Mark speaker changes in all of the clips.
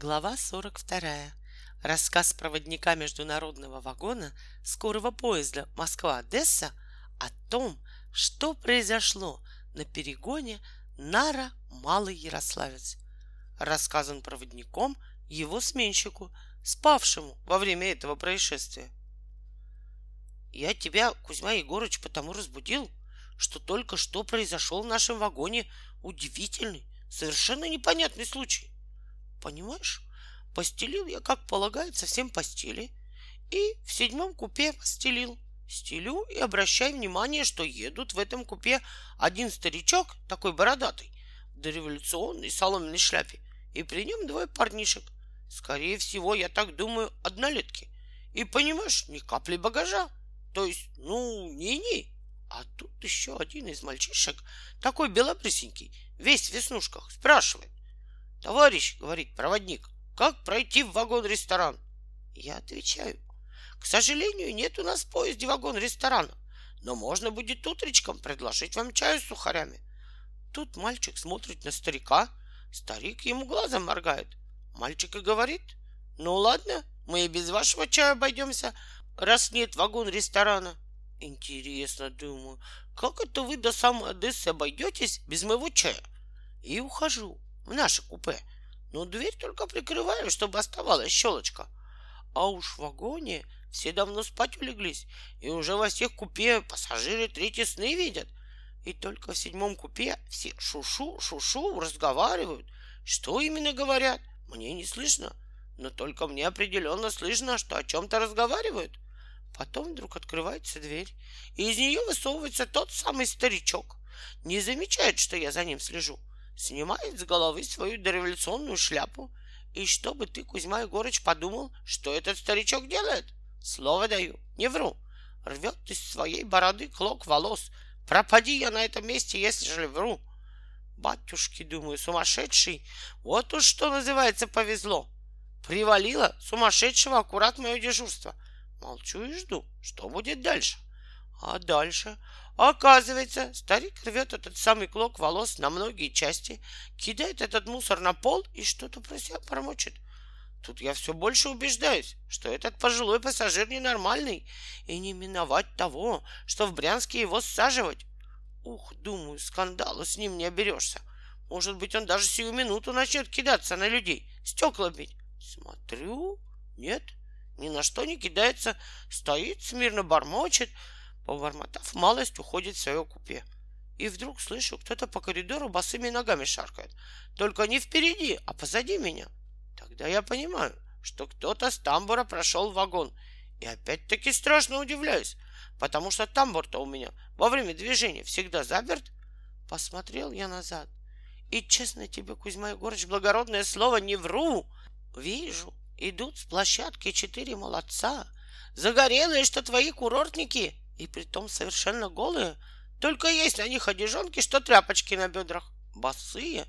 Speaker 1: Глава 42. Рассказ проводника международного вагона скорого поезда Москва-Одесса о том, что произошло на перегоне Нара-Малый Ярославец. Рассказан проводником его сменщику, спавшему во время этого происшествия.
Speaker 2: Я тебя, Кузьма Егорыч, потому разбудил, что только что произошел в нашем вагоне удивительный, совершенно непонятный случай. Понимаешь, постелил я, как полагается, всем постели, и в седьмом купе постелил. Стелю и обращай внимание, что едут в этом купе один старичок, такой бородатый, в дореволюционной соломенной шляпе, и при нем двое парнишек. Скорее всего, я так думаю, однолетки. И понимаешь, ни капли багажа. То есть, ну, не-не. А тут еще один из мальчишек, такой белобрысенький, весь в веснушках, спрашивает. Товарищ, говорит проводник, как пройти в вагон-ресторан? Я отвечаю, к сожалению, нет у нас в поезде вагон-ресторана, но можно будет утречком предложить вам чаю с сухарями. Тут мальчик смотрит на старика, старик ему глазом моргает. Мальчик и говорит, ну ладно, мы и без вашего чая обойдемся, раз нет вагон-ресторана. Интересно, думаю, как это вы до самой Одессы обойдетесь без моего чая? И ухожу в наше купе, но дверь только прикрываю, чтобы оставалась щелочка. А уж в вагоне все давно спать улеглись, и уже во всех купе пассажиры третьи сны видят. И только в седьмом купе все шушу, шушу разговаривают. Что именно говорят, мне не слышно, но только мне определенно слышно, что о чем-то разговаривают. Потом вдруг открывается дверь, и из нее высовывается тот самый старичок. Не замечает, что я за ним слежу снимает с головы свою дореволюционную шляпу. И чтобы ты, Кузьма Егорыч, подумал, что этот старичок делает? Слово даю, не вру. Рвет из своей бороды клок волос. Пропади я на этом месте, если же вру. Батюшки, думаю, сумасшедший. Вот уж что называется повезло. Привалило сумасшедшего аккурат мое дежурство. Молчу и жду, что будет дальше. А дальше Оказывается, старик рвет этот самый клок волос на многие части, кидает этот мусор на пол и что-то про себя промочит. Тут я все больше убеждаюсь, что этот пожилой пассажир ненормальный, и не миновать того, что в Брянске его саживать. Ух, думаю, скандалу с ним не оберешься. Может быть, он даже сию минуту начнет кидаться на людей, стекла бить. Смотрю, нет, ни на что не кидается, стоит, смирно бормочет, Побормотав малость, уходит в свое купе. И вдруг слышу, кто-то по коридору босыми ногами шаркает. Только не впереди, а позади меня. Тогда я понимаю, что кто-то с тамбура прошел вагон. И опять-таки страшно удивляюсь, потому что тамбур-то у меня во время движения всегда заперт. Посмотрел я назад. И, честно тебе, Кузьма Егорыч, благородное слово, не вру. Вижу, идут с площадки четыре молодца. Загорелые, что твои курортники и притом совершенно голые, только есть на них одежонки, что тряпочки на бедрах. Босые,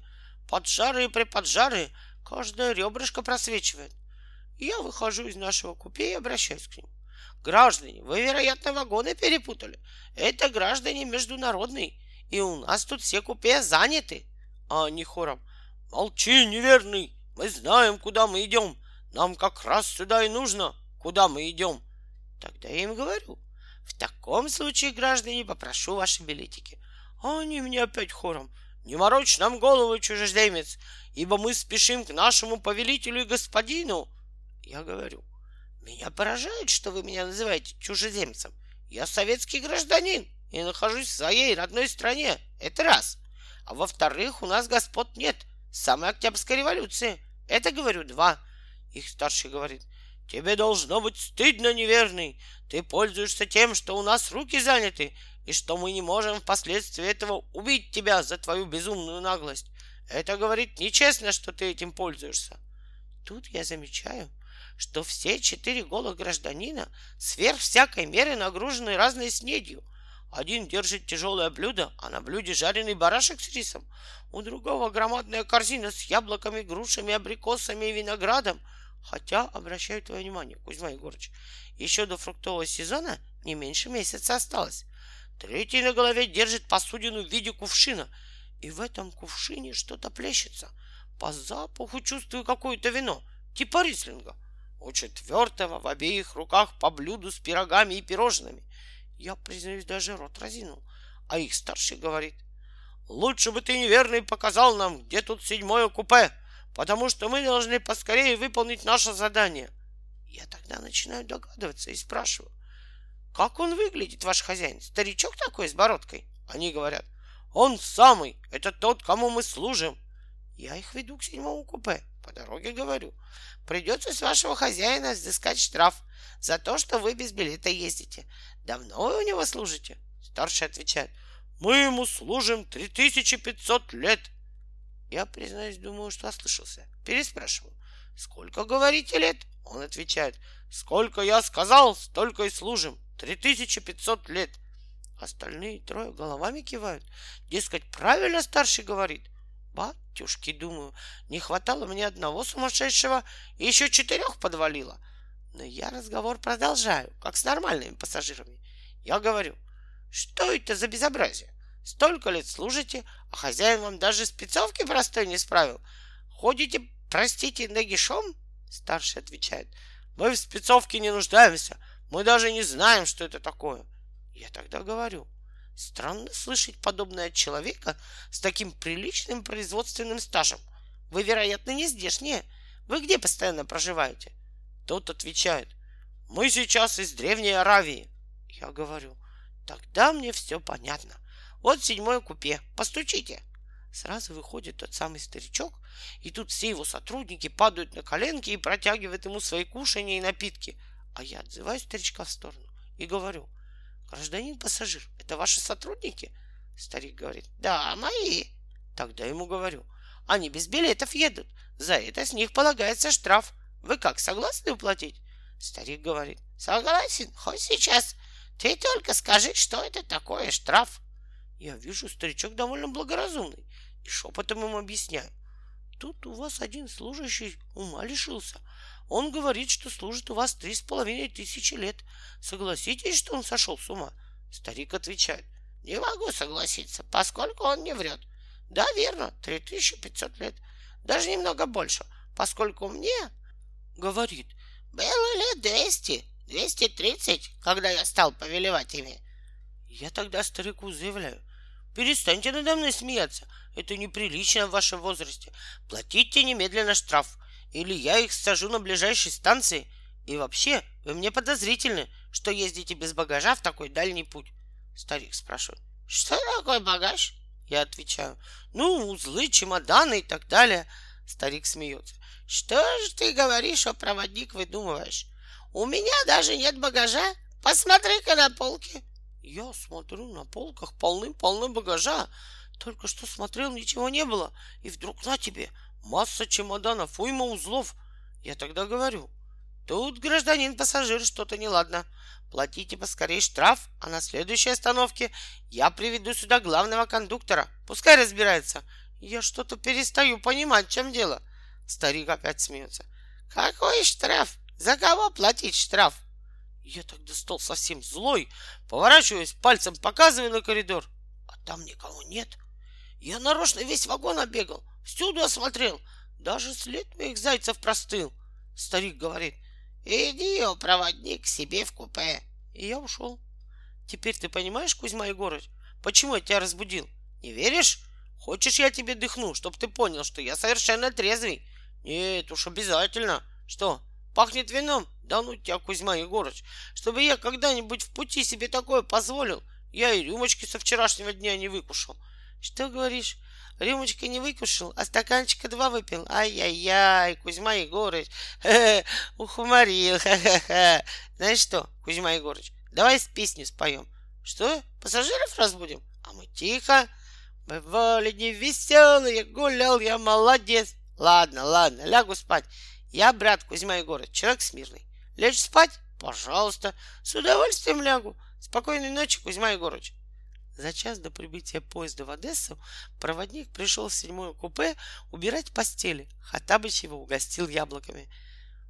Speaker 2: поджарые приподжарые, каждое ребрышко просвечивает. Я выхожу из нашего купе и обращаюсь к ним. Граждане, вы, вероятно, вагоны перепутали. Это граждане международные, и у нас тут все купе заняты. А они хором. Молчи, неверный, мы знаем, куда мы идем. Нам как раз сюда и нужно, куда мы идем. Тогда я им говорю, в таком случае, граждане, попрошу ваши билетики. Они мне опять хором. Не морочь нам голову, чужеземец, ибо мы спешим к нашему повелителю и господину. Я говорю, меня поражает, что вы меня называете чужеземцем. Я советский гражданин и нахожусь в своей родной стране. Это раз. А во-вторых, у нас господ нет. Самой Октябрьской революции. Это, говорю, два. Их старший говорит, Тебе должно быть стыдно, неверный. Ты пользуешься тем, что у нас руки заняты, и что мы не можем впоследствии этого убить тебя за твою безумную наглость. Это говорит нечестно, что ты этим пользуешься. Тут я замечаю, что все четыре голых гражданина сверх всякой меры нагружены разной снедью. Один держит тяжелое блюдо, а на блюде жареный барашек с рисом. У другого громадная корзина с яблоками, грушами, абрикосами и виноградом — Хотя, обращаю твое внимание, Кузьма Егорыч, еще до фруктового сезона не меньше месяца осталось. Третий на голове держит посудину в виде кувшина, и в этом кувшине что-то плещется. По запаху чувствую какое-то вино, типа рислинга. Очень твердого, в обеих руках по блюду с пирогами и пирожными. Я, признаюсь, даже рот разинул. А их старший говорит, лучше бы ты, неверный, показал нам, где тут седьмое купе, потому что мы должны поскорее выполнить наше задание. Я тогда начинаю догадываться и спрашиваю, как он выглядит, ваш хозяин? Старичок такой с бородкой? Они говорят, он самый, это тот, кому мы служим. Я их веду к седьмому купе. По дороге говорю, придется с вашего хозяина взыскать штраф за то, что вы без билета ездите. Давно вы у него служите? Старший отвечает, мы ему служим 3500 лет. Я, признаюсь, думаю, что ослышался. Переспрашиваю, сколько говорите лет? Он отвечает, сколько я сказал, столько и служим. 3500 лет. Остальные трое головами кивают. Дескать, правильно старший говорит. Батюшки, думаю, не хватало мне одного сумасшедшего и еще четырех подвалило. Но я разговор продолжаю, как с нормальными пассажирами. Я говорю, что это за безобразие? Столько лет служите, а хозяин вам даже спецовки простой не справил. Ходите, простите, нагишом? Старший отвечает, мы в спецовке не нуждаемся. Мы даже не знаем, что это такое. Я тогда говорю, странно слышать подобное от человека с таким приличным производственным стажем. Вы, вероятно, не здешние. Вы где постоянно проживаете? Тот отвечает, мы сейчас из Древней Аравии. Я говорю, тогда мне все понятно. Вот седьмое купе, постучите. Сразу выходит тот самый старичок, и тут все его сотрудники падают на коленки и протягивают ему свои кушания и напитки. А я отзываю старичка в сторону и говорю, гражданин пассажир, это ваши сотрудники? Старик говорит, да, мои. Тогда ему говорю, они без билетов едут, за это с них полагается штраф. Вы как, согласны уплатить? Старик говорит, согласен, хоть сейчас. Ты только скажи, что это такое штраф. Я вижу, старичок довольно благоразумный и шепотом ему объясняю. Тут у вас один служащий ума лишился. Он говорит, что служит у вас три с половиной тысячи лет. Согласитесь, что он сошел с ума? Старик отвечает. Не могу согласиться, поскольку он не врет. Да, верно, три тысячи пятьсот лет. Даже немного больше, поскольку мне говорит, было лет двести, двести тридцать, когда я стал повелевать ими. Я тогда старику заявляю, перестаньте надо мной смеяться, это неприлично в вашем возрасте. Платите немедленно штраф, или я их сажу на ближайшей станции. И вообще, вы мне подозрительны, что ездите без багажа в такой дальний путь. Старик спрашивает, что такое багаж? Я отвечаю, ну, узлы, чемоданы и так далее. Старик смеется. Что же ты говоришь, о проводник выдумываешь? У меня даже нет багажа. Посмотри-ка на полке. Я смотрю, на полках полным-полно багажа. Только что смотрел, ничего не было. И вдруг на тебе масса чемоданов, уйма узлов. Я тогда говорю, тут, гражданин пассажир, что-то неладно. Платите поскорее штраф, а на следующей остановке я приведу сюда главного кондуктора. Пускай разбирается. Я что-то перестаю понимать, в чем дело. Старик опять смеется. Какой штраф? За кого платить штраф? Я тогда стал совсем злой, поворачиваясь, пальцем показывая на коридор. А там никого нет. Я нарочно весь вагон обегал, всюду осмотрел. Даже след моих зайцев простыл. Старик говорит, иди, о, проводник, себе в купе. И я ушел. Теперь ты понимаешь, Кузьма Егорыч, почему я тебя разбудил? Не веришь? Хочешь, я тебе дыхну, чтоб ты понял, что я совершенно трезвый? Нет уж, обязательно. Что, пахнет вином? Да ну тебя, Кузьма Егорыч, чтобы я когда-нибудь в пути себе такое позволил. Я и рюмочки со вчерашнего дня не выкушал. Что говоришь? Рюмочка не выкушал, а стаканчика два выпил. Ай-яй-яй, Кузьма Егорыч, ухуморил. Знаешь что, Кузьма Егорыч, давай с песню споем. Что, пассажиров разбудим? А мы тихо. Бывали не веселые, гулял я молодец. Ладно, ладно, лягу спать. Я, брат Кузьма Егорыч, человек смирный. Лечь спать? Пожалуйста, с удовольствием лягу. Спокойной ночи, Кузьма Егорыч. За час до прибытия поезда в Одессу проводник пришел в седьмое купе убирать постели. Хаттабыч его угостил яблоками.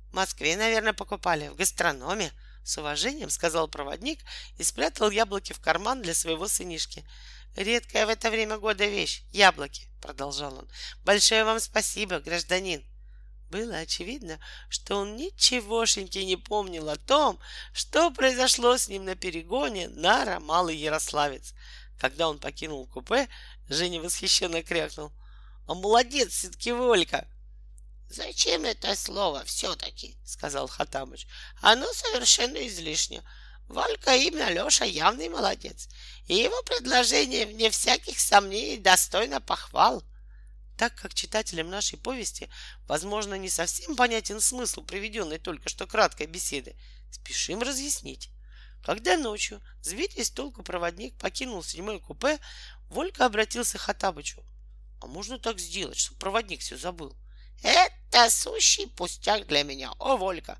Speaker 2: В Москве, наверное, покупали, в гастрономе. С уважением сказал проводник и спрятал яблоки в карман для своего сынишки.
Speaker 1: Редкая в это время года вещь — яблоки, — продолжал он. Большое вам спасибо, гражданин. Было очевидно, что он ничегошеньки не помнил о том, что произошло с ним на перегоне Нара Малый Ярославец. Когда он покинул купе, Женя восхищенно крякнул. «А молодец все-таки Волька!»
Speaker 2: «Зачем это слово все-таки?» — сказал Хатамыч. «Оно совершенно излишне. Волька именно Леша явный молодец, и его предложение, вне всяких сомнений, достойно похвал».
Speaker 1: Так как читателям нашей повести, возможно, не совсем понятен смысл приведенной только что краткой беседы, спешим разъяснить. Когда ночью, сбитый с толку проводник покинул седьмое купе, Волька обратился к Хатабычу. А можно так сделать, чтобы проводник все забыл?
Speaker 2: Это сущий пустяк для меня, о, Волька.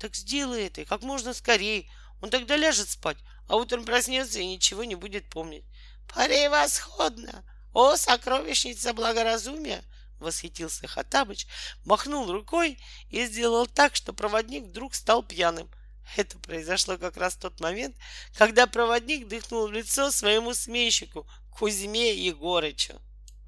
Speaker 1: Так сделай это и как можно скорее. Он тогда ляжет спать, а утром проснется и ничего не будет помнить.
Speaker 2: Превосходно! «О, сокровищница благоразумия!»
Speaker 1: — восхитился Хатабыч, махнул рукой и сделал так, что проводник вдруг стал пьяным. Это произошло как раз в тот момент, когда проводник дыхнул в лицо своему сменщику Кузьме Егорычу.